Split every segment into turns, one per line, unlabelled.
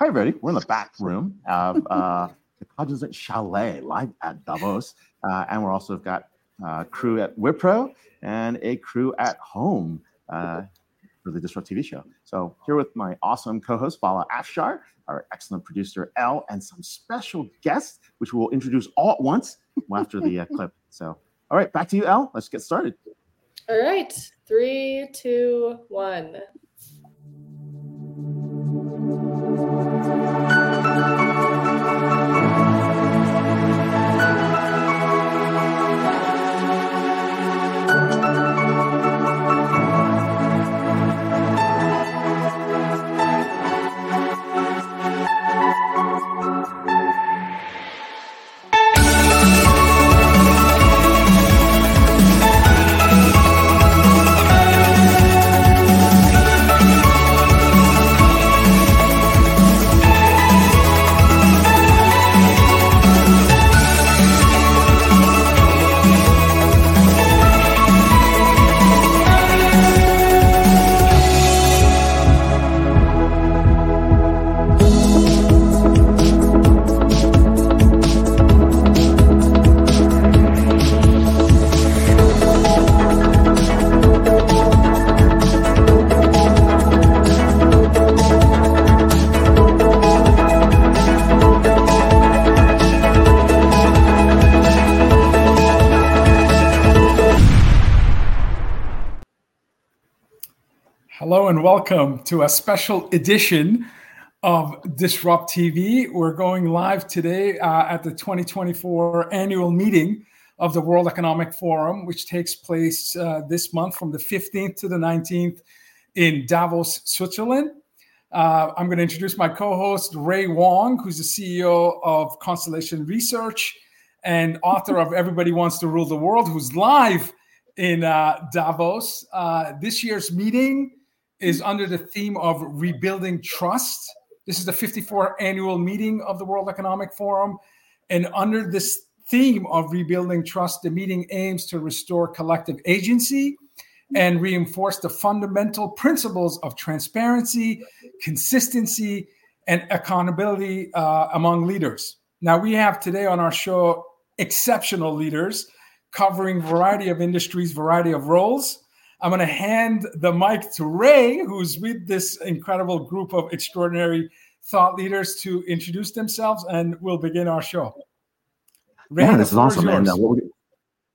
Hi, everybody. We're in the back room of uh, the Cognizant Chalet live at Davos. Uh, and we're also got uh, crew at Wipro and a crew at home uh, for the Disrupt TV show. So here with my awesome co-host, Vala Afshar, our excellent producer, Elle, and some special guests, which we'll introduce all at once after the uh, clip. So, all right, back to you, Elle. Let's get started.
All right, three, two, one.
Welcome to a special edition of Disrupt TV. We're going live today uh, at the 2024 annual meeting of the World Economic Forum, which takes place uh, this month from the 15th to the 19th in Davos, Switzerland. Uh, I'm going to introduce my co host, Ray Wang, who's the CEO of Constellation Research and author of Everybody Wants to Rule the World, who's live in uh, Davos. Uh, this year's meeting is under the theme of rebuilding trust. This is the 54th annual meeting of the World Economic Forum. And under this theme of rebuilding trust, the meeting aims to restore collective agency and reinforce the fundamental principles of transparency, consistency, and accountability uh, among leaders. Now, we have today on our show exceptional leaders covering variety of industries, variety of roles. I'm going to hand the mic to Ray, who's with this incredible group of extraordinary thought leaders to introduce themselves, and we'll begin our show.
Ray, yeah, this is awesome. And uh, we,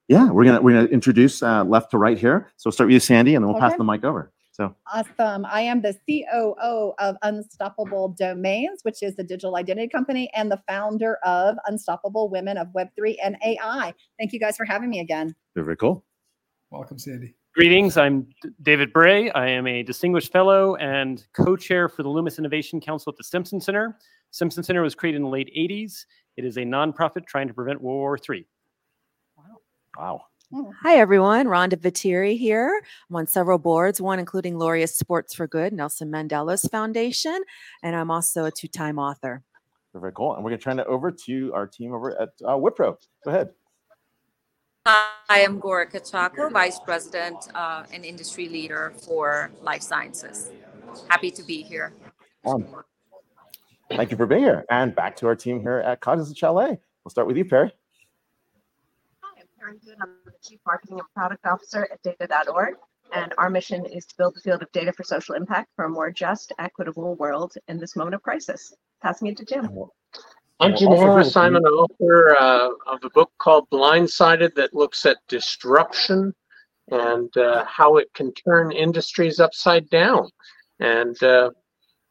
yeah, we're gonna we're gonna introduce uh, left to right here. So we'll start with you, Sandy, and then we'll okay. pass the mic over. So
awesome! I am the COO of Unstoppable Domains, which is the digital identity company, and the founder of Unstoppable Women of Web three and AI. Thank you guys for having me again.
Very, very cool.
Welcome, Sandy.
Greetings, I'm David Bray. I am a distinguished fellow and co-chair for the Loomis Innovation Council at the Stimson Center. Stimson Center was created in the late 80s. It is a nonprofit trying to prevent World War III.
Wow.
Wow. Hi, everyone. Rhonda Vetere here. I'm on several boards, one including Laureus Sports for Good, Nelson Mandela's Foundation, and I'm also a two time author.
Very cool. And we're going to turn it over to our team over at uh, Wipro. Go ahead.
Hi, I'm Gora Chacko, Vice President uh, and Industry Leader for Life Sciences. Happy to be here.
Um, thank you for being here. And back to our team here at Cognizant Chalet. We'll start with you, Perry.
Hi, I'm Perry Good. I'm the Chief Marketing and Product Officer at Data.org. And our mission is to build the field of data for social impact for a more just, equitable world in this moment of crisis. Passing it to Jim.
I'm Jim Harris. Simon, author uh, of a book called Blindsided that looks at disruption and uh, how it can turn industries upside down and uh,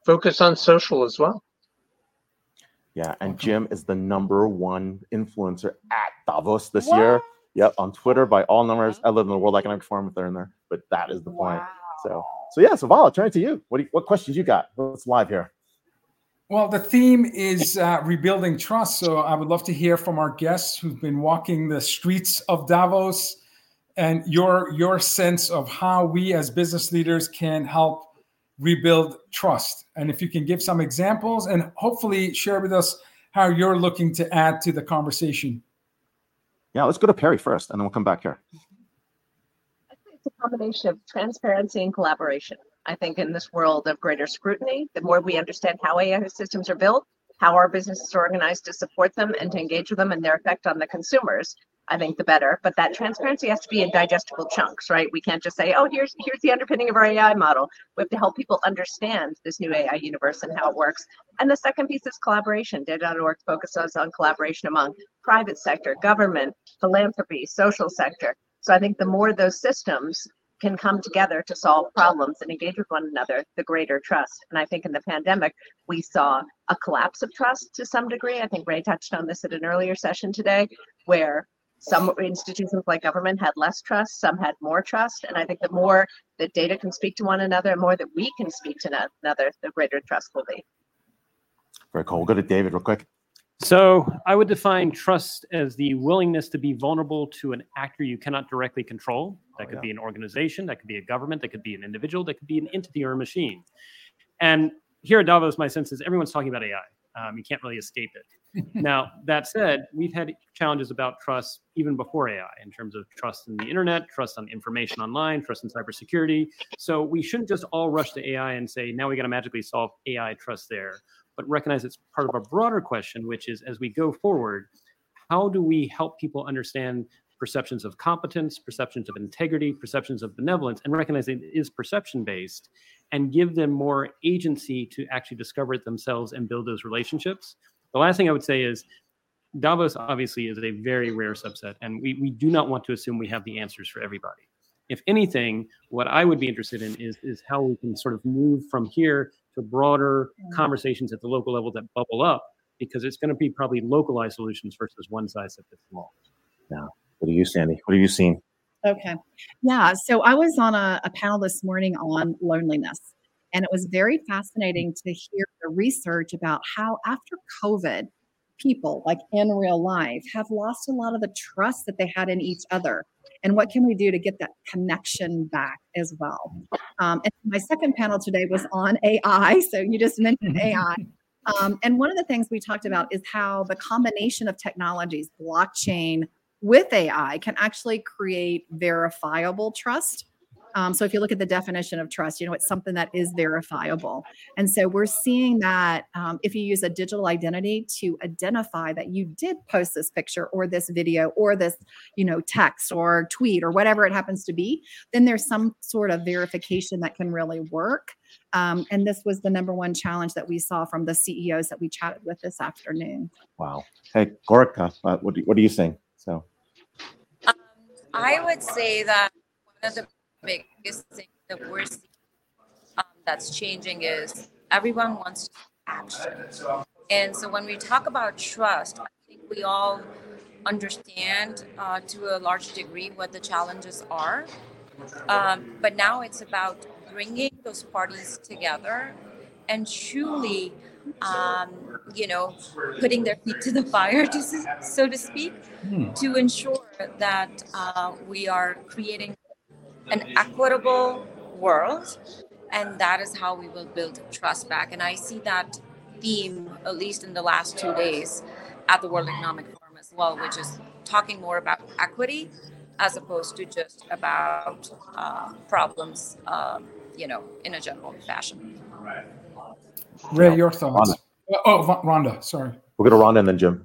focus on social as well.
Yeah, and Jim is the number one influencer at Davos this what? year. Yep, on Twitter by all numbers. I live in the World Economic Forum if they're in there, but that is the point. Wow. So, so yeah. So Vala, turn it to you. What you, what questions you got? What's live here?
Well, the theme is uh, rebuilding trust. So I would love to hear from our guests who've been walking the streets of Davos and your your sense of how we as business leaders can help rebuild trust. And if you can give some examples and hopefully share with us how you're looking to add to the conversation.
Yeah, let's go to Perry first and then we'll come back here.
I think it's a combination of transparency and collaboration. I think in this world of greater scrutiny, the more we understand how AI systems are built, how our businesses are organized to support them and to engage with them and their effect on the consumers, I think the better. But that transparency has to be in digestible chunks, right? We can't just say, oh, here's here's the underpinning of our AI model. We have to help people understand this new AI universe and how it works. And the second piece is collaboration. Data.org focuses on collaboration among private sector, government, philanthropy, social sector. So I think the more those systems can come together to solve problems and engage with one another, the greater trust. And I think in the pandemic, we saw a collapse of trust to some degree. I think Ray touched on this at an earlier session today, where some institutions like government had less trust, some had more trust. And I think the more that data can speak to one another, and more that we can speak to another, the greater trust will be.
Very cool. We'll go to David real quick.
So I would define trust as the willingness to be vulnerable to an actor you cannot directly control. That
Oh,
could
yeah.
be an organization, that could be a government, that could be an individual, that could be an entity or a machine. And here at Davos, my sense is everyone's talking about AI. Um, you can't really escape it. now, that said, we've had challenges about trust even before AI in terms of trust in the internet, trust on information online, trust in cybersecurity. So we shouldn't just all rush to AI and say, now we got to magically solve AI trust there, but recognize it's part of a broader question, which is as we go forward, how do we help people understand perceptions of competence, perceptions of integrity, perceptions of benevolence, and recognize it is perception based and give them more agency to actually discover it themselves and build those relationships. The last thing I would say is Davos obviously is a very rare subset, and we, we do not want to assume we have the answers for everybody. If anything, what I would be interested in is, is how we can sort of move from here to broader mm. conversations at the local level that bubble up, because it's going to be probably localized solutions versus one size that fits them all.
What are you, Sandy? What have you seen?
Okay. Yeah. So I was on a, a panel this morning on loneliness, and it was very fascinating to hear the research about how after COVID, people like in real life have lost a lot of the trust that they had in each other. And what can we do to get that connection back as well? Um, and my second panel today was on AI. So you just mentioned AI. Um, and one of the things we talked about is how the combination of technologies, blockchain, with AI can actually create verifiable trust. Um, so if you look at the definition of trust, you know, it's something that is verifiable. And so we're seeing that um, if you use a digital identity to identify that you did post this picture or this video or this, you know, text or tweet or whatever it happens to be, then there's some sort of verification that can really work. Um, and this was the number one challenge that we saw from the CEOs that we chatted with this afternoon.
Wow. Hey, Gaurica, uh, what, do, what are you seeing? So,
I would say that one of the biggest things that we're seeing um, that's changing is everyone wants action. And so when we talk about trust, I think we all understand uh, to a large degree what the challenges are. Um, but now it's about bringing those parties together and truly, um, you know, putting their feet to the fire, to, so to speak, to ensure that uh, we are creating an equitable world. And that is how we will build trust back. And I see that theme, at least in the last two days, at the World Economic Forum as well, which is talking more about equity as opposed to just about uh, problems, um, you know, in a general fashion.
Ray, your thoughts?
Rhonda.
Oh, Va- Rhonda, sorry.
we'll go to Rhonda and then Jim.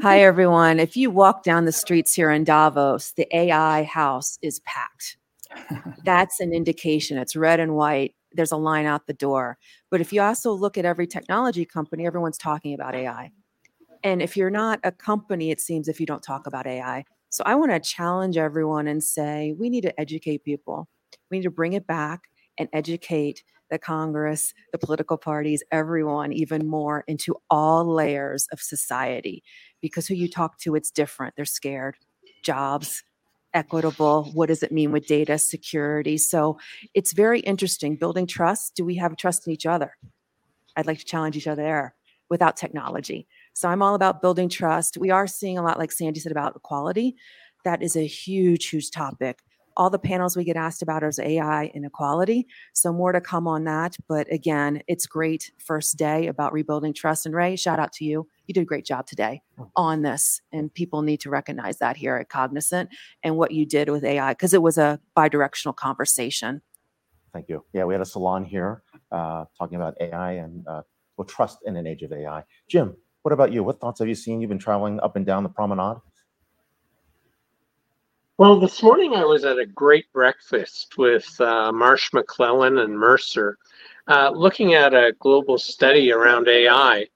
Hi, everyone. If you walk down the streets here in Davos, the AI house is packed. That's an indication. It's red and white. There's a line out the door. But if you also look at every technology company, everyone's talking about AI. And if you're not a company, it seems if you don't talk about AI. So I want to challenge everyone and say we need to educate people. We need to bring it back and educate the Congress, the political parties, everyone even more into all layers of society. Because who you talk to, it's different. They're scared. Jobs, equitable. What does it mean with data security? So it's very interesting. Building trust. Do we have trust in each other? I'd like to challenge each other there without technology. So I'm all about building trust. We are seeing a lot, like Sandy said, about equality. That is a huge, huge topic. All the panels we get asked about is AI inequality. So more to come on that. But again, it's great first day about rebuilding trust. And Ray, shout out to you. You did a great job today on this. And people need to recognize that here at Cognizant and what you did with AI, because it was a bi-directional conversation.
Thank you. Yeah, we had a salon here uh, talking about AI and uh, well, trust in an age of AI. Jim, what about you? What thoughts have you seen? You've been traveling up and down the promenade.
Well, this morning I was at a great breakfast with uh, Marsh McLennan and Mercer, uh, looking at a global study around AI.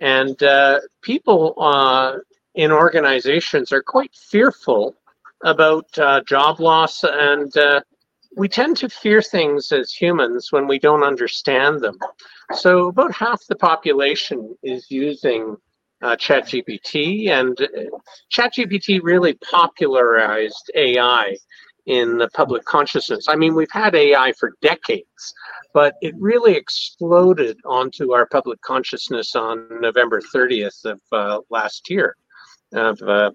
And uh, people uh, in organizations are quite fearful about uh, job loss, and uh, we tend to fear things as humans when we don't understand them. So, about half the population is using uh, ChatGPT, and uh, ChatGPT really popularized AI in the public consciousness. I mean, we've had AI for decades, but it really exploded onto our public consciousness on November 30th of uh, last year, of uh,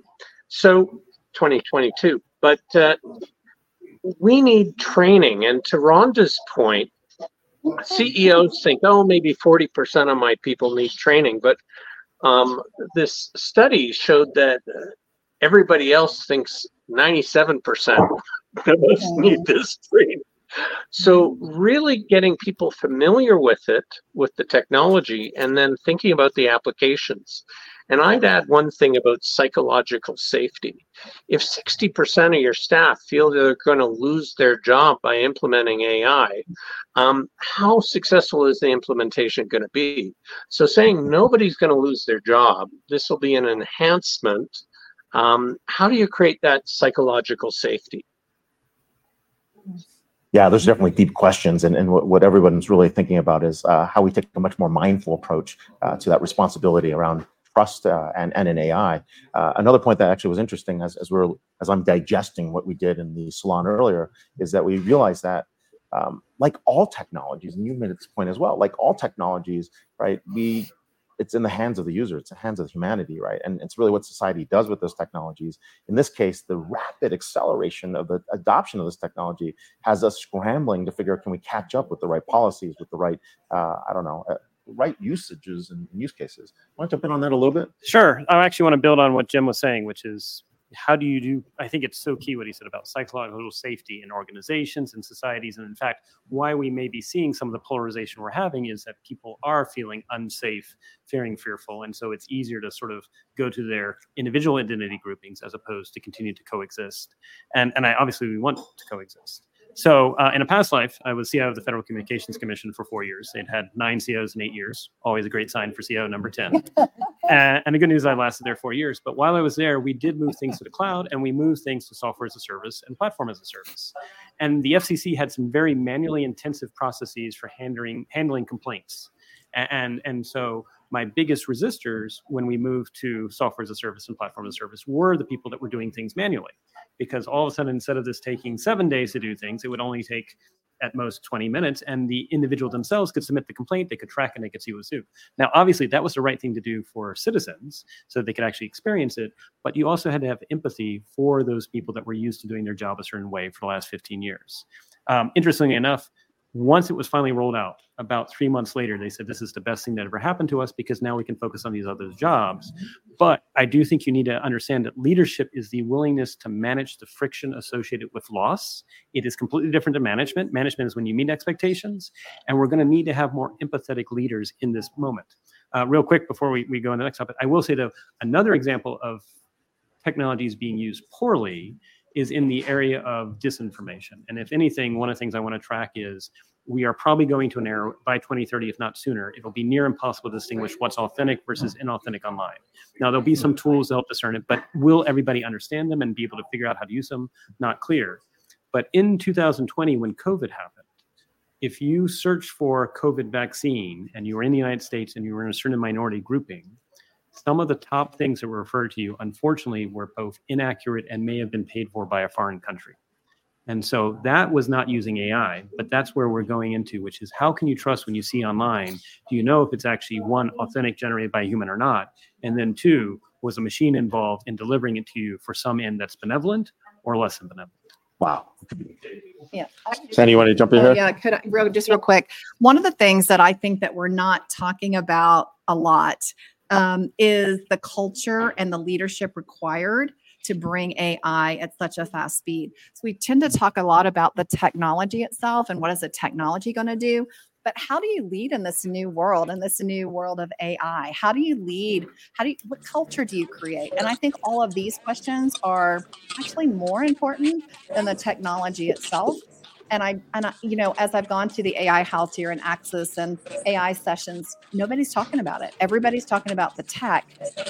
so 2022. But uh, we need training, and to Rhonda's point, CEOs think, oh, maybe 40% of my people need training, but um, this study showed that everybody else thinks 97% of us need this training. So, really getting people familiar with it, with the technology, and then thinking about the applications. And I'd add one thing about psychological safety. If 60% of your staff feel they're going to lose their job by implementing AI, um, how successful is the implementation going to be? So, saying nobody's going to lose their job, this will be an enhancement. Um, how do you create that psychological safety?
Yeah, there's definitely deep questions, and, and what, what everyone's really thinking about is uh, how we take a much more mindful approach uh, to that responsibility around trust uh, and, and in AI. Uh, another point that actually was interesting as, as we're as I'm digesting what we did in the salon earlier is that we realized that um, like all technologies, and you made this point as well, like all technologies, right? We it's in the hands of the user, it's in the hands of humanity, right? And it's really what society does with those technologies. In this case, the rapid acceleration of the adoption of this technology has us scrambling to figure out can we catch up with the right policies, with the right, uh, I don't know, uh, right usages and use cases. Want to jump in on that a little bit?
Sure. I actually want to build on what Jim was saying, which is how do you do i think it's so key what he said about psychological safety in organizations and societies and in fact why we may be seeing some of the polarization we're having is that people are feeling unsafe fearing fearful and so it's easier to sort of go to their individual identity groupings as opposed to continue to coexist and and i obviously we want to coexist so, uh, in a past life, I was CEO of the Federal Communications Commission for four years. They'd had nine CEOs in eight years, always a great sign for CEO number 10. and, and the good news, I lasted there four years. But while I was there, we did move things to the cloud and we moved things to software as a service and platform as a service. And the FCC had some very manually intensive processes for handling, handling complaints. And, and, so, my biggest resistors when we moved to software as a service and platform as a service were the people that were doing things manually. Because all of a sudden instead of this taking seven days to do things it would only take at most 20 minutes and the individual themselves could submit the complaint they could track and they could see what's due now obviously that was the right thing to do for citizens so they could actually experience it but you also had to have empathy for those people that were used to doing their job a certain way for the last 15 years. Um, interestingly enough once it was finally rolled out, about three months later, they said this is the best thing that ever happened to us because now we can focus on these other jobs. But I do think you need to understand that leadership is the willingness to manage the friction associated with loss. It is completely different to management. Management is when you meet expectations, and we're going to need to have more empathetic leaders in this moment. Uh, real quick before we, we go on the next topic, I will say though, another example of technologies being used poorly is in the area of disinformation. And if anything, one of the things I want to track is we are probably going to an era by 2030, if not sooner, it'll be near impossible to distinguish what's authentic versus mm-hmm. inauthentic online. Now, there'll be some tools to help discern it, but will everybody understand them and be able to figure out how to use them? Not clear. But in 2020, when COVID happened, if you search for COVID vaccine and you were in the United States and you were in a certain minority grouping, some of the top things that were referred to you, unfortunately, were both inaccurate and may have been paid for by a foreign country. And so that was not using AI, but that's where we're going into, which is how can you trust when you see online? Do you know if it's actually one, authentic, generated by a human or not? And then two, was a machine involved in delivering it to you for some end that's benevolent or less than benevolent?
Wow.
Yeah.
Sandy, you want to jump in
Oh,
here?
yeah, could I, real, just real quick. One of the things that I think that we're not talking about a lot um, is the culture and the leadership required to bring AI at such a fast speed. So we tend to talk a lot about the technology itself and what is the technology going to do. But how do you lead in this new world, in this new world of AI? How do you lead? How do you, what culture do you create? And I think all of these questions are actually more important than the technology itself and I and I, you know, as I've gone to the AI house here in Axis and AI sessions, nobody's talking about it. Everybody's talking about the tech,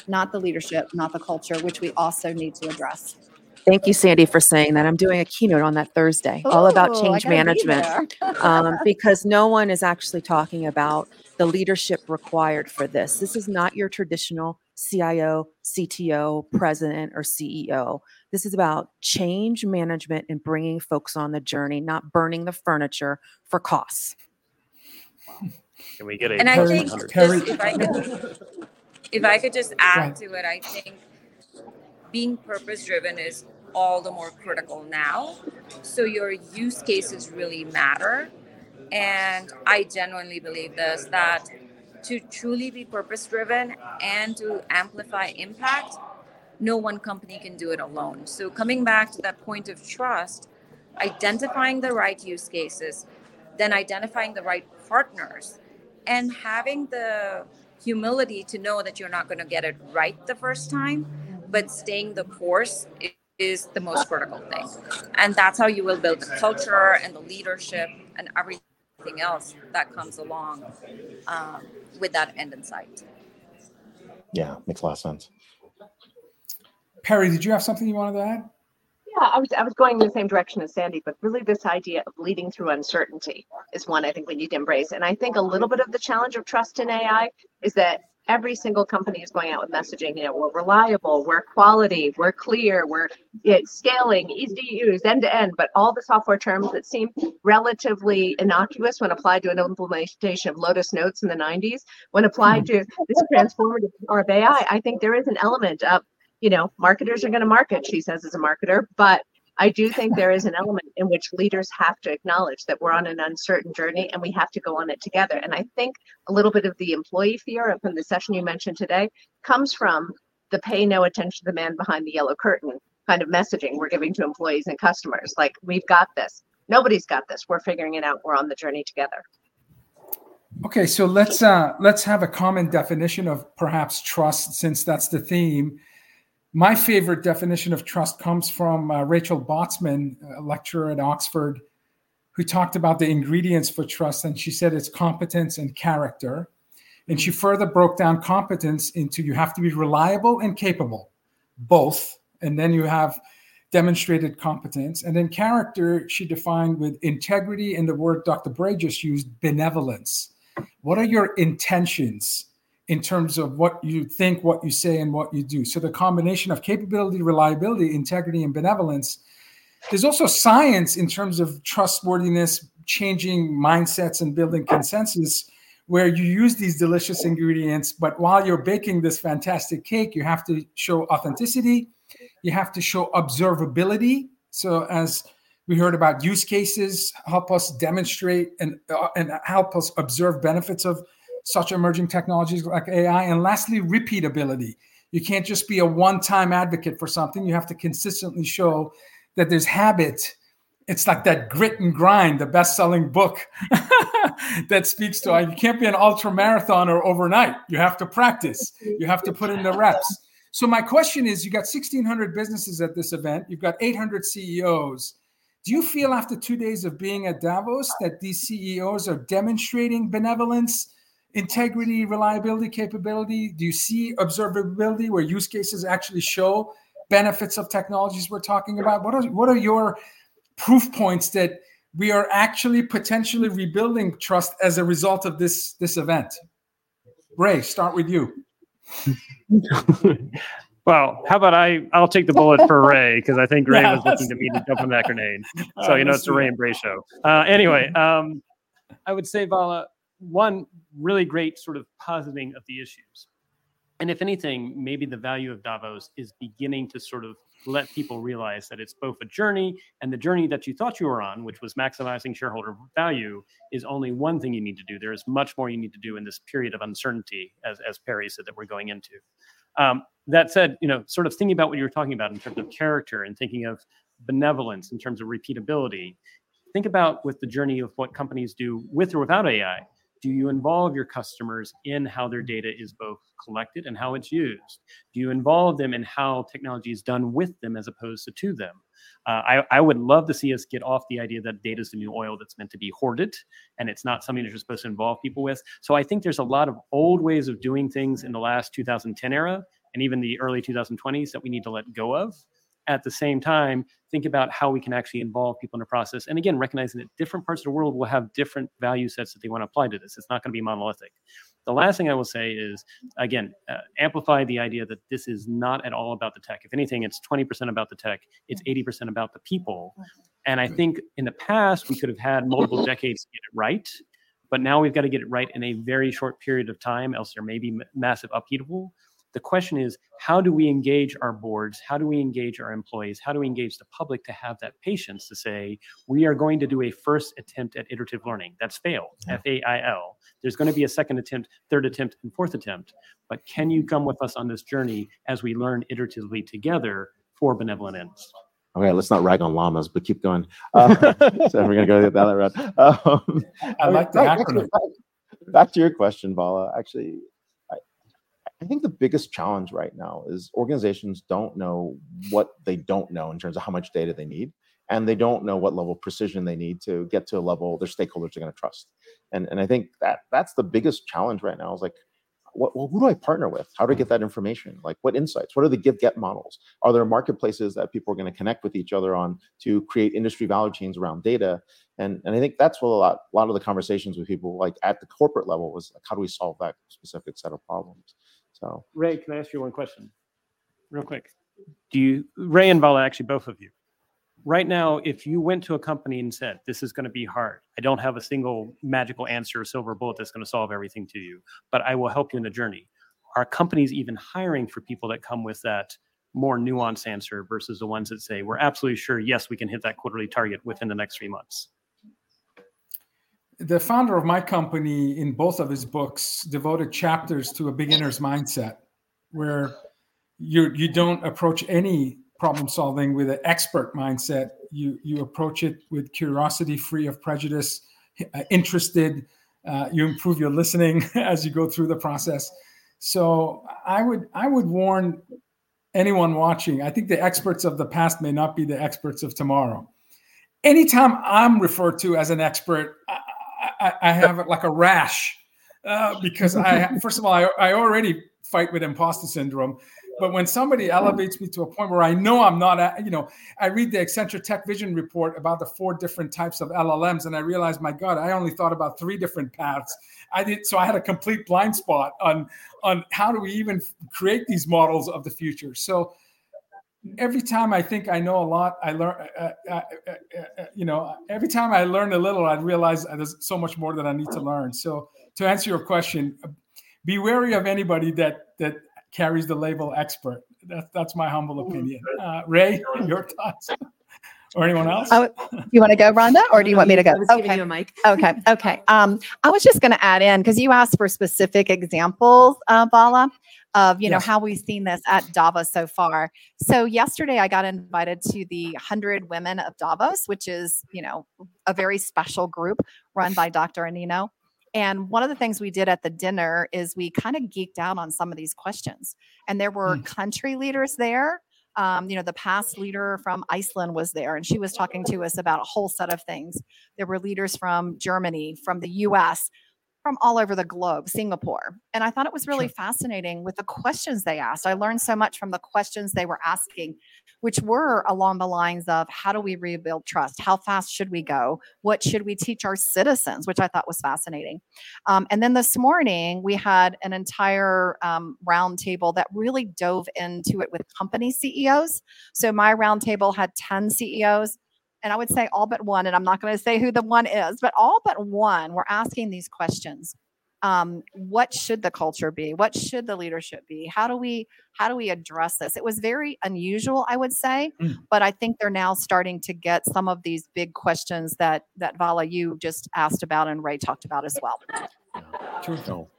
not the leadership, not the culture, which we also need to address.
Thank you, Sandy, for saying that. I'm doing a keynote on that Thursday, all about change
gotta be
management, um, because no one is actually talking about the leadership required for this. This is not your traditional CIO, CTO, president, or CEO. This is about change management and bringing folks on the journey, not burning the furniture for costs.
Can we get a
And I think just if I could, if I could just add to it, I think being purpose driven is all the more critical now. So your use cases really matter. And I genuinely believe this that to truly be purpose driven and to amplify impact, no one company can do it alone. So coming back to that point of trust, identifying the right use cases, then identifying the right partners, and having the humility to know that you're not going to get it right the first time, but staying the course is the most critical thing. And that's how you will build the culture and the leadership and everything else that comes along um, with that end in sight.
Yeah, makes a lot of sense.
Perry, did you have something you wanted to add?
Yeah, I was I was going in the same direction as Sandy, but really this idea of leading through uncertainty is one I think we need to embrace. And I think a little bit of the challenge of trust in AI is that every single company is going out with messaging, you know, we're reliable, we're quality, we're clear, we're it's scaling, easy to use, end to end, but all the software terms that seem relatively innocuous when applied to an implementation of Lotus Notes in the 90s, when applied hmm. to this transformative power of AI, I think there is an element of you know, marketers are going to market, she says as a marketer, but I do think there is an element in which leaders have to acknowledge that we're on an uncertain journey and we have to go on it together. And I think a little bit of the employee fear from the session you mentioned today comes from the pay no attention to the man behind the yellow curtain kind of messaging we're giving to employees and customers. Like, we've got this. Nobody's got this. We're figuring it out. We're on the journey together.
Okay, so let's uh, let's have a common definition of perhaps trust, since that's the theme. My favorite definition of trust comes from uh, Rachel Botsman, a lecturer at Oxford, who talked about the ingredients for trust, and she said it's competence and character. And she further broke down competence into you have to be reliable and capable, both, and then you have demonstrated competence. And then character, she defined with integrity and the word Dr. Bray just used, benevolence. What are your intentions in terms of what you think, what you say, and what you do? So the combination of capability, reliability, integrity, and benevolence. There's also science in terms of trustworthiness, changing mindsets, and building consensus where you use these delicious ingredients, but while you're baking this fantastic cake, you have to show authenticity, you have to show observability. So, as we heard about use cases, help us demonstrate and, uh, and help us observe benefits of such emerging technologies like AI. And lastly, repeatability. You can't just be a one time advocate for something, you have to consistently show that there's habit. It's like that grit and grind, the best selling book that speaks to you can't be an ultra marathoner overnight. You have to practice, you have to put in the reps. So, my question is you got 1,600 businesses at this event, you've got 800 CEOs. Do you feel after two days of being at Davos that these CEOs are demonstrating benevolence, integrity, reliability, capability? Do you see observability where use cases actually show benefits of technologies we're talking about? What are what are your proof points that we are actually potentially rebuilding trust as a result of this this event? Ray, start with you.
Well, how about I? I'll take the bullet for Ray because I think Ray
Yeah,
was looking to me to jump on that grenade. So you know, it's a Ray and Bray show. Uh, anyway, um, I would say Vala, one really great sort of positing of the issues, and if anything, maybe the value of Davos is beginning to sort of let people realize that it's both a journey and the journey that you thought you were on, which was maximizing shareholder value, is only one thing you need to do. There is much more you need to do in this period of uncertainty, as as Perry said that we're going into. Um, that said, you know, sort of thinking about what you were talking about in terms of character and thinking of benevolence in terms of repeatability, think about with the journey of what companies do with or without AI. Do you involve your customers in how their data is both collected and how it's used? Do you involve them in how technology is done with them as opposed to to them? Uh, I, I, would love to see us get off the idea that data is the new oil that's meant to be hoarded and it's not something that you're supposed to involve people with. So I think there's a lot of old ways of doing things in the last 2010 era and even the early 2020s that we need to let go of at the same time think about how we can actually involve people in the process. And again recognizing that different parts of the world will have different value sets that they want to apply to this. It's not going to be monolithic. The last thing i will say is again uh, amplify the idea that this is not at all about the tech. If anything it's 20% about the tech it's 80% about the people. And i think in the past we could have had multiple decades to get it right but now we've got to get it right in a very short period of time else there may be massive upheaval the question is, how do we engage our boards? How do we engage our employees? How do we engage the public to have that patience to say, we are going to do a first attempt at iterative learning? That's fail, F A I L. There's going to be a second attempt, third attempt, and fourth attempt. But can you come with us on this journey as we learn iteratively together for benevolent ends?
Okay, let's not rag on llamas, but keep going. Uh, so we're gonna go down that route. Um,
I like the acronym.
Back, back to your question, Vala. Actually, I think the biggest challenge right now is organizations don't know what they don't know in terms of how much data they need, and they don't know what level of precision they need to get to a level their stakeholders are going to trust. And and I think that that's the biggest challenge right now is like, what, well, who do I partner with? How do I get that information? Like, what insights? What are the give get models? Are there marketplaces that people are going to connect with each other on to create industry value chains around data? And and I think that's what a lot a lot of the conversations with people like at the corporate level was like, how do we solve that specific set of problems? So
Ray, can I ask you one question, real quick? Do you Ray and Vala, actually both of you, right now, if you went to a company and said, "This is going to be hard. I don't have a single magical answer or silver bullet that's going to solve everything to you, but I will help you in the journey," are companies even hiring for people that come with that? more nuanced answer versus the ones that say we're absolutely sure yes we can hit that quarterly target within the next three months
the founder of my company in both of his books devoted chapters to a beginner's mindset where you you don't approach any problem solving with an expert mindset. You you approach it with curiosity free of prejudice uh, interested uh, you improve your listening as you go through the process. So i would i would warn anyone watching i think the experts of the past may not be the experts of tomorrow. Anytime i'm referred to as an expert I, I have like a rash uh, because I, first of all, I, I already fight with imposter syndrome. But when somebody elevates me to a point where I know I'm not, at, you know, I read the Accenture Tech Vision report about the four different types of LLMs, and I realized, my God, I only thought about three different paths. I did, so I had a complete blind spot on on how do we even create these models of the future. So every time I think I know a lot, I learn. Uh uh, uh, uh, uh, you know, every time I learn a little, I realize there's so much more that I need to learn. So, to answer your question, be wary of anybody that that carries the label expert. That's that's my humble opinion. Uh, Ray, your thoughts? or anyone else?
Oh, you want to go, Rhonda, or do you want me to go?
Okay. mic.
okay. Okay. Um, I was just going to add in because you asked for specific examples, uh, Vala of you know how we've seen this at Davos so far. So yesterday I got invited to the 100 Women of Davos, which is, you know, a very special group run by Dr. Anino. And one of the things we did at the dinner is we kind of geeked out on some of these questions. And there were mm. country leaders there. Um, you know, the past leader from Iceland was there, and she was talking to us about a whole set of things. There were leaders from Germany, from the US, from all over the globe, Singapore. And I thought it was really sure. fascinating with the questions they asked. I learned so much from the questions they were asking, which were along the lines of how do we rebuild trust? How fast should we go? What should we teach our citizens? Which I thought was fascinating. Um, and then this morning, we had an entire um, roundtable that really dove into it with company CEOs. So my roundtable had 10 CEOs and I would say all but one, and I'm not going to say who the one is, but all but one were asking these questions. Um, what should the culture be? What should the leadership be? How do we how do we address this? It was very unusual, I would say, mm. but I think they're now starting to get some of these big questions that that Vala you just asked about and Ray talked about as well.
Yeah. True. So,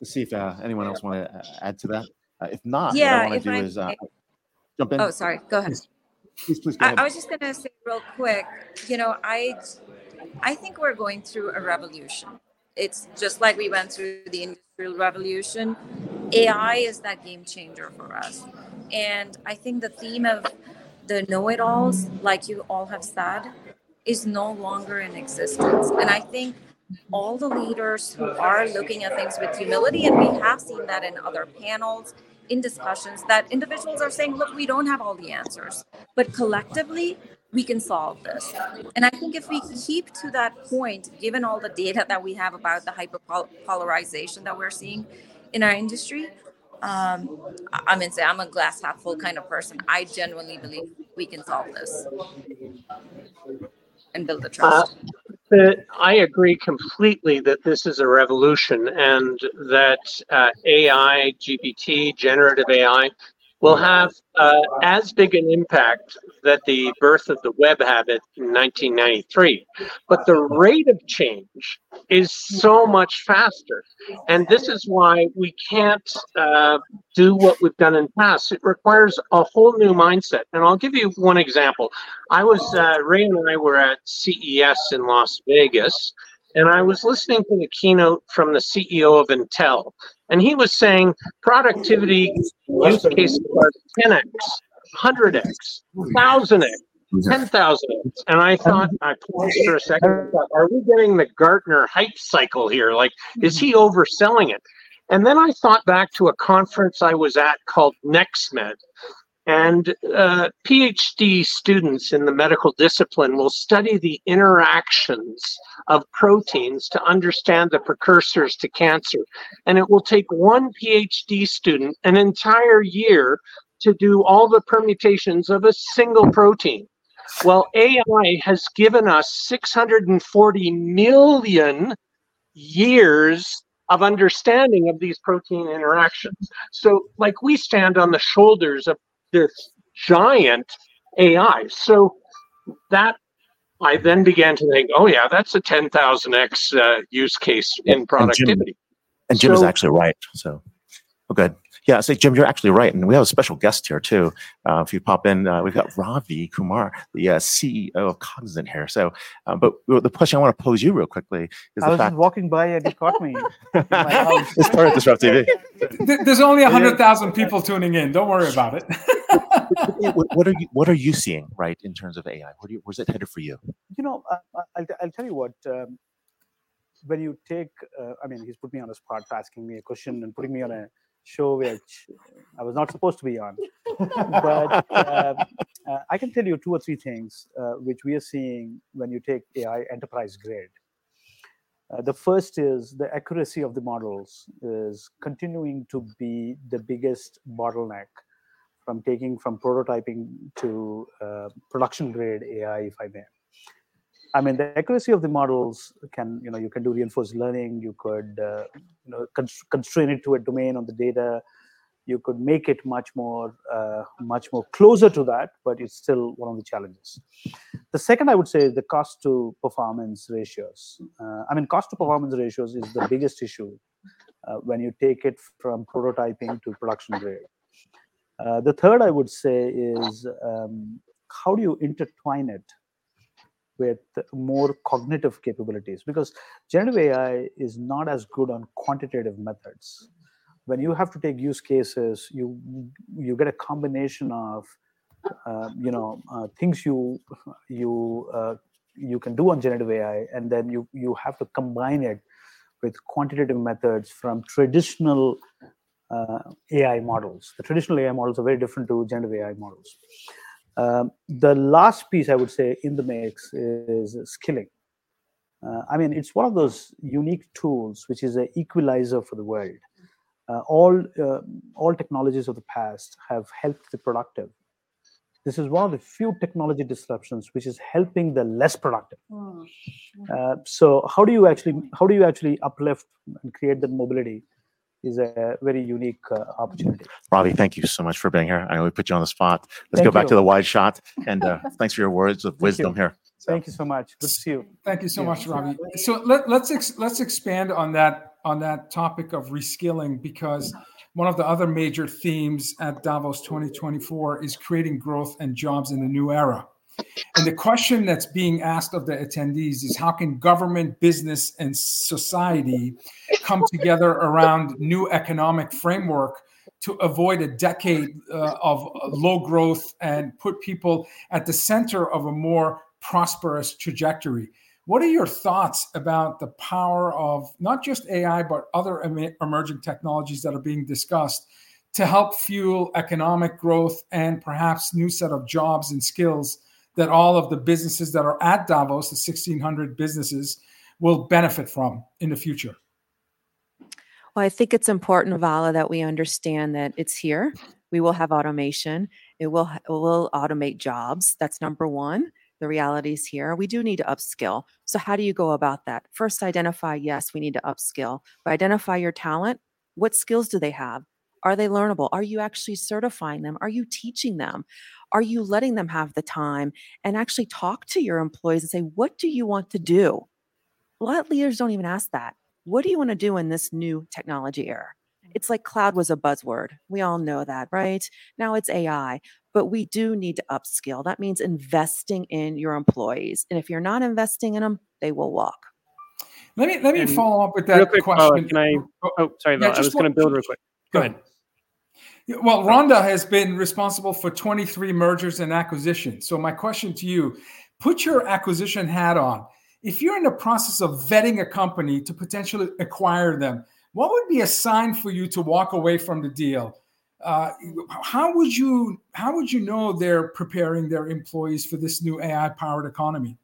let's see if uh, anyone else want to add to that. Uh, if not,
Yeah,
what I want to do is uh,
may-
jump in.
Oh, sorry. Go ahead.
Please, please go
I. I was just gonna say real quick. You know, I I think we're going through a revolution. It's just like we went through the industrial revolution. AI is that game changer for us, and I think the theme of the know-it-alls, like you all have said, is no longer in existence. And I think all the leaders who are looking at things with humility, and we have seen that in other panels, in discussions, that individuals are saying, look, we don't have all the answers, but collectively, we can solve this. And I think if we keep to that point, given all the data that we have about the hyperpolarization that we're seeing in our industry, um, I- gonna say I'm a glass half full kind of person. I genuinely believe we can solve this and build the
Uh, that I agree completely that this is a revolution and that uh, AI, GPT, generative AI will have uh, as big an impact that the birth of the web habit in 1993. But the rate of change is so much faster. And this is why we can't uh, do what we've done in the past. It requires a whole new mindset. And I'll give you one example. I was, uh, Ray and I were at CES in Las Vegas, and I was listening to the keynote from the CEO of Intel. And he was saying productivity use cases are 10x, 100x, 1000x. 10,000. And I thought, I paused for a second. Thought, are we getting the Gartner hype cycle here? Like, is he overselling it? And then I thought back to a conference I was at called NextMed. And uh, PhD students in the medical discipline will study the interactions of proteins to understand the precursors to cancer. And it will take one PhD student an entire year to do all the permutations of a single protein. Well, AI has given us 640 million years of understanding of these protein interactions. So, like, we stand on the shoulders of this giant AI. So, that I then began to think, oh, yeah, that's a 10,000x uh, use case in productivity.
And Jim is
So-
actually right. So, oh, good. Yeah, so Jim, you're actually right, and we have a special guest here too. Uh, if you pop in, uh, we've got Ravi Kumar, the uh, CEO of Cognizant here. So, uh, but the question I want to pose you real quickly is
I
the
was
fact
just walking by and you caught me. in my house.
it's part of Disrupt TV.
There's only 100,000 people tuning in. Don't worry about it.
what, what are you What are you seeing right in terms of AI? Where do you, where's it headed for you?
You know, uh, I'll, t- I'll tell you what. Um, when you take, uh, I mean, he's put me on a spot, asking me a question and putting me on a show which I was not supposed to be on. but uh, uh, I can tell you two or three things uh, which we are seeing when you take AI enterprise grade. Uh, the first is the accuracy of the models is continuing to be the biggest bottleneck from taking from prototyping to uh, production grade AI, if I may. I mean, the accuracy of the models can, you know, you can do reinforced learning. You could, uh, you know, cons- constrain it to a domain on the data. You could make it much more, uh, much more closer to that, but it's still one of the challenges. The second, I would say, is the cost to performance ratios. Uh, I mean, cost to performance ratios is the biggest issue uh, when you take it from prototyping to production grade. Uh, the third, I would say, is um, how do you intertwine it with more cognitive capabilities? Because generative AI is not as good on quantitative methods. When you have to take use cases, you you get a combination of uh, you know uh, things you you uh, you can do on generative AI, and then you you have to combine it with quantitative methods from traditional uh, AI models. The traditional AI models are very different to generative AI models. Um, the last piece I would say in the mix is skilling. Uh, I mean, it's one of those unique tools which is an equalizer for the world. Uh, all uh, all technologies of the past have helped the productive. This is one of the few technology disruptions which is helping the less productive. Uh, so how do you actually how do you actually uplift and create that mobility is a very unique uh, opportunity.
Ravi, thank you so much for being here. I know we put you on the spot. Let's
Thank
go back
you.
to the wide shot, and uh, thanks for your words of
Thank you.
wisdom here.
Thank you so much. Good to see you.
Thank you so
Yeah.
much, Ravi. So let, let's ex, let's expand on that on that topic of reskilling because one of the other major themes at Davos 2024 is creating growth and jobs in the new era. And the question that's being asked of the attendees is how can government, business, and society come together around new economic framework to avoid a decade uh, of low growth and put people at the center of a more prosperous trajectory. What are your thoughts about the power of not just AI, but other em- emerging technologies that are being discussed to help fuel economic growth and perhaps new set of jobs and skills that all of the businesses that are at Davos, the 1600 businesses, will benefit from in the future?
Well, I think it's important, Vala, that we understand that it's here. We will have automation. It will it will automate jobs. That's number one. The reality is here. We do need to upskill. So how do you go about that? First, identify. Yes, we need to upskill. But identify your talent. What skills do they have? Are they learnable? Are you actually certifying them? Are you teaching them? Are you letting them have the time and actually talk to your employees and say, what do you want to do? A lot of leaders don't even ask that. What do you want to do in this new technology era? It's like cloud was a buzzword. We all know that, right? Now it's AI, but we do need to upskill. That means investing in your employees. And if you're not investing in them, they will walk.
Let me let me
And
follow up with that
real quick, Vala,
question.
can I? Oh, sorry,
Yeah,
Val, I
just
was going to build real quick. Go ahead.
Well, Rhonda has been responsible for 23 mergers and acquisitions. So my question to you, put your acquisition hat on. If you're in the process of vetting a company to potentially acquire them, what would be a sign for you to walk away from the deal? Uh, how would you how would you know they're preparing their employees for this new AI powered economy?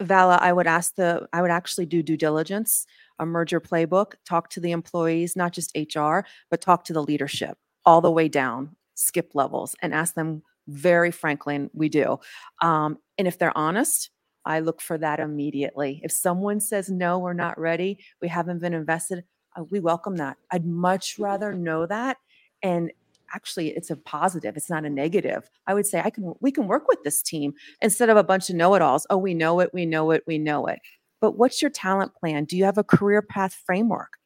Vala, I would ask the, I would actually do due diligence, a merger playbook, talk to the employees, not just HR, but talk to the leadership all the way down, skip levels, and ask them very frankly, and we do. Um, and if they're honest, I look for that immediately. If someone says, no, we're not ready, we haven't been invested, uh, we welcome that. I'd much rather know that. And actually, it's a positive, it's not a negative. I would say, I can, we can work with this team instead of a bunch of know it alls. Oh, we know it, we know it, we know it. But what's your talent plan? Do you have a career path framework?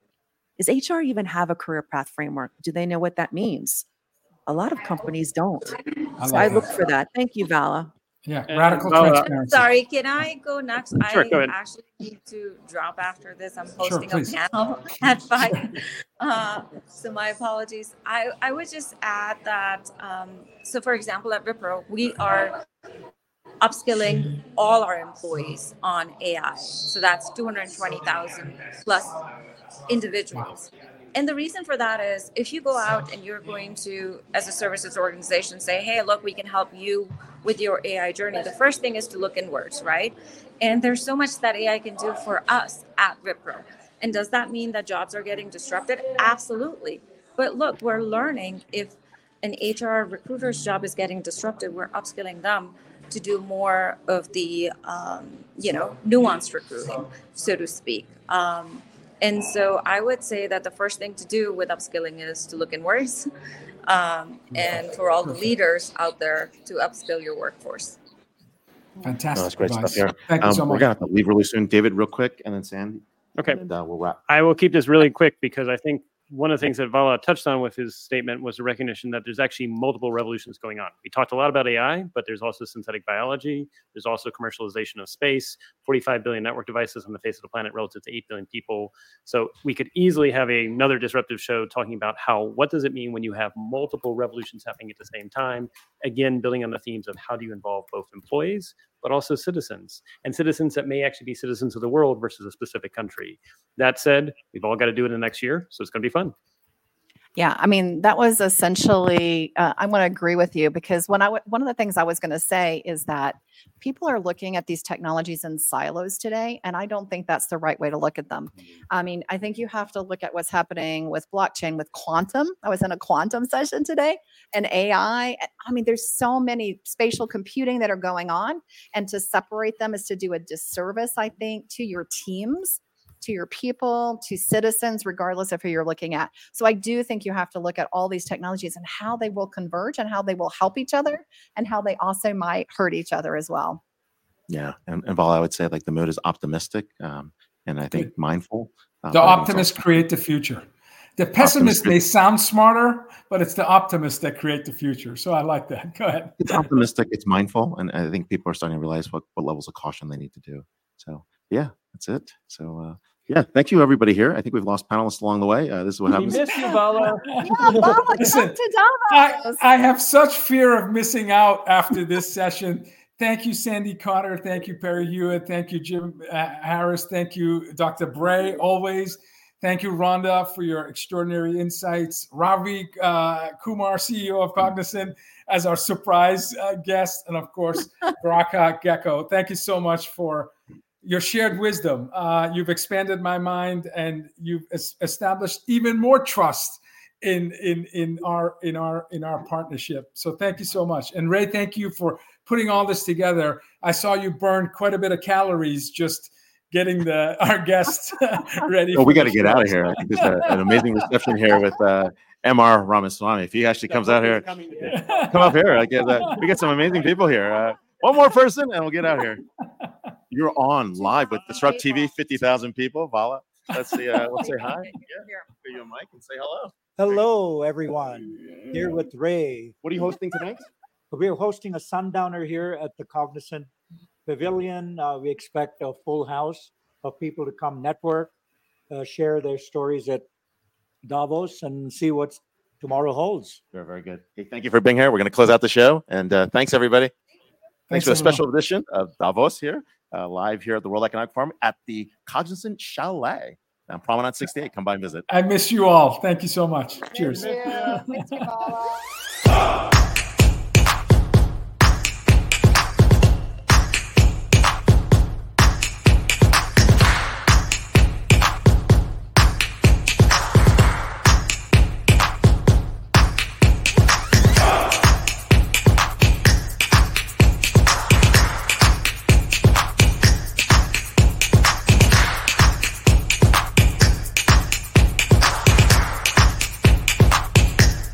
Does HR even have a career path framework? Do they know what that means? A lot of companies don't.
I
so I look
that.
for that. Thank you, Vala.
Yeah,
And
radical
Vala-
transparency.
Sorry, can I go next?
Sure,
I
go ahead.
actually need to drop after this. I'm hosting
please.
a panel at five. Uh, so my apologies. I, I would just add that, um, so for example, at Wipro, we are upskilling all our employees on AI. So that's 220,000 plus individuals. And the reason for that is if you go out and you're going to, as a services organization, say, hey, look, we can help you with your AI journey, the first thing is to look inwards, right? And there's so much that AI can do for us at Wipro. And does that mean that jobs are getting disrupted? Absolutely. But look, we're learning if an HR recruiter's job is getting disrupted, we're upskilling them to do more of the, um, you know, nuanced recruiting, so to speak. Um, and so I would say that the first thing to do with upskilling is to look inwards, um, and for all the leaders out there to upskill your workforce.
Fantastic.
No, that's great
advice.
stuff here.
Thank you
Um,
so
we're gonna have to leave really soon. David, real quick, and then Sandy.
Okay.
And uh, we'll wrap.
I will keep this really quick because I think one of the things that Vala touched on with his statement was the recognition that there's actually multiple revolutions going on. We talked a lot about AI, but there's also synthetic biology. There's also commercialization of space, 45 billion network devices on the face of the planet relative to 8 billion people. So we could easily have another disruptive show talking about how, what does it mean when you have multiple revolutions happening at the same time? Again, building on the themes of how do you involve both employees, but also citizens and citizens that may actually be citizens of the world versus a specific country. That said, we've all got to do it in the next year, so it's going to be fun.
Yeah, I mean that was essentially. Uh, I want to agree with you because when I w- one of the things I was going to say is that people are looking at these technologies in silos today, and I don't think that's the right way to look at them. I mean, I think you have to look at what's happening with blockchain, with quantum. I was in a quantum session today, and AI. I mean, there's so many spatial computing that are going on, and to separate them is to do a disservice, I think, to your teams to your people, to citizens, regardless of who you're looking at. So I do think you have to look at all these technologies and how they will converge and how they will help each other and how they also might hurt each other as well.
Yeah, and, and Val, I would say like the mood is optimistic, um, and I think mindful. Uh,
The
but I think it's
optimists
also-
create the future. The pessimists may sound smarter, but it's the optimists that create the future. So I like that. Go ahead.
it's optimistic, it's mindful, and I think people are starting to realize what, what levels of caution they need to do. So yeah, that's it. So uh, yeah, thank you everybody here. I think we've lost panelists along the way. Uh, this is what
We
happens.
miss you, Vala.
Listen, I, I have such fear of missing out after this session. Thank you, Sandy Carter. Thank you, Perry Hewitt. Thank you, Jim uh, Harris. Thank you, Dr. Bray, always. Thank you, Rhonda, for your extraordinary insights. Ravi uh, Kumar, CEO of Cognizant, as our surprise uh, guest. And of course, Gaurica Chacko. Thank you so much for your shared wisdom. Uh, you've expanded my mind and you've es- established even more trust in in in our in our in our partnership. So thank you so much. And Ray, thank you for putting all this together. I saw you burn quite a bit of calories just getting the our guests ready.
Well, we got to get out of here. I think there's a, an amazing reception here with uh, Mr. Ramaswamy. If he actually comes out here, come up here. I get that. We get some amazing people here. Uh, one more person, and we'll get out here. You're on live with DisrupTV, fifty thousand people. Vala, let's see. Uh, let's say hi. Yeah, give you a mic and say hello.
Hello, everyone. Here with Ray.
What are you hosting tonight?
We're hosting a sundowner here at the Cognizant Pavilion. Uh, we expect a full house of people to come network, uh, share their stories at Davos, and see what tomorrow holds.
Very, very good. Hey, thank you for being here. We're going to close out the show, and uh, thanks everybody. Thanks,
Thanks,
for a special edition of Davos here, uh, live here at the World Economic Forum at the Cognizant Chalet on Promenade 68. Come by and visit.
I miss you all. Thank you so much. Cheers.
Thank you. Thanks, Kavala.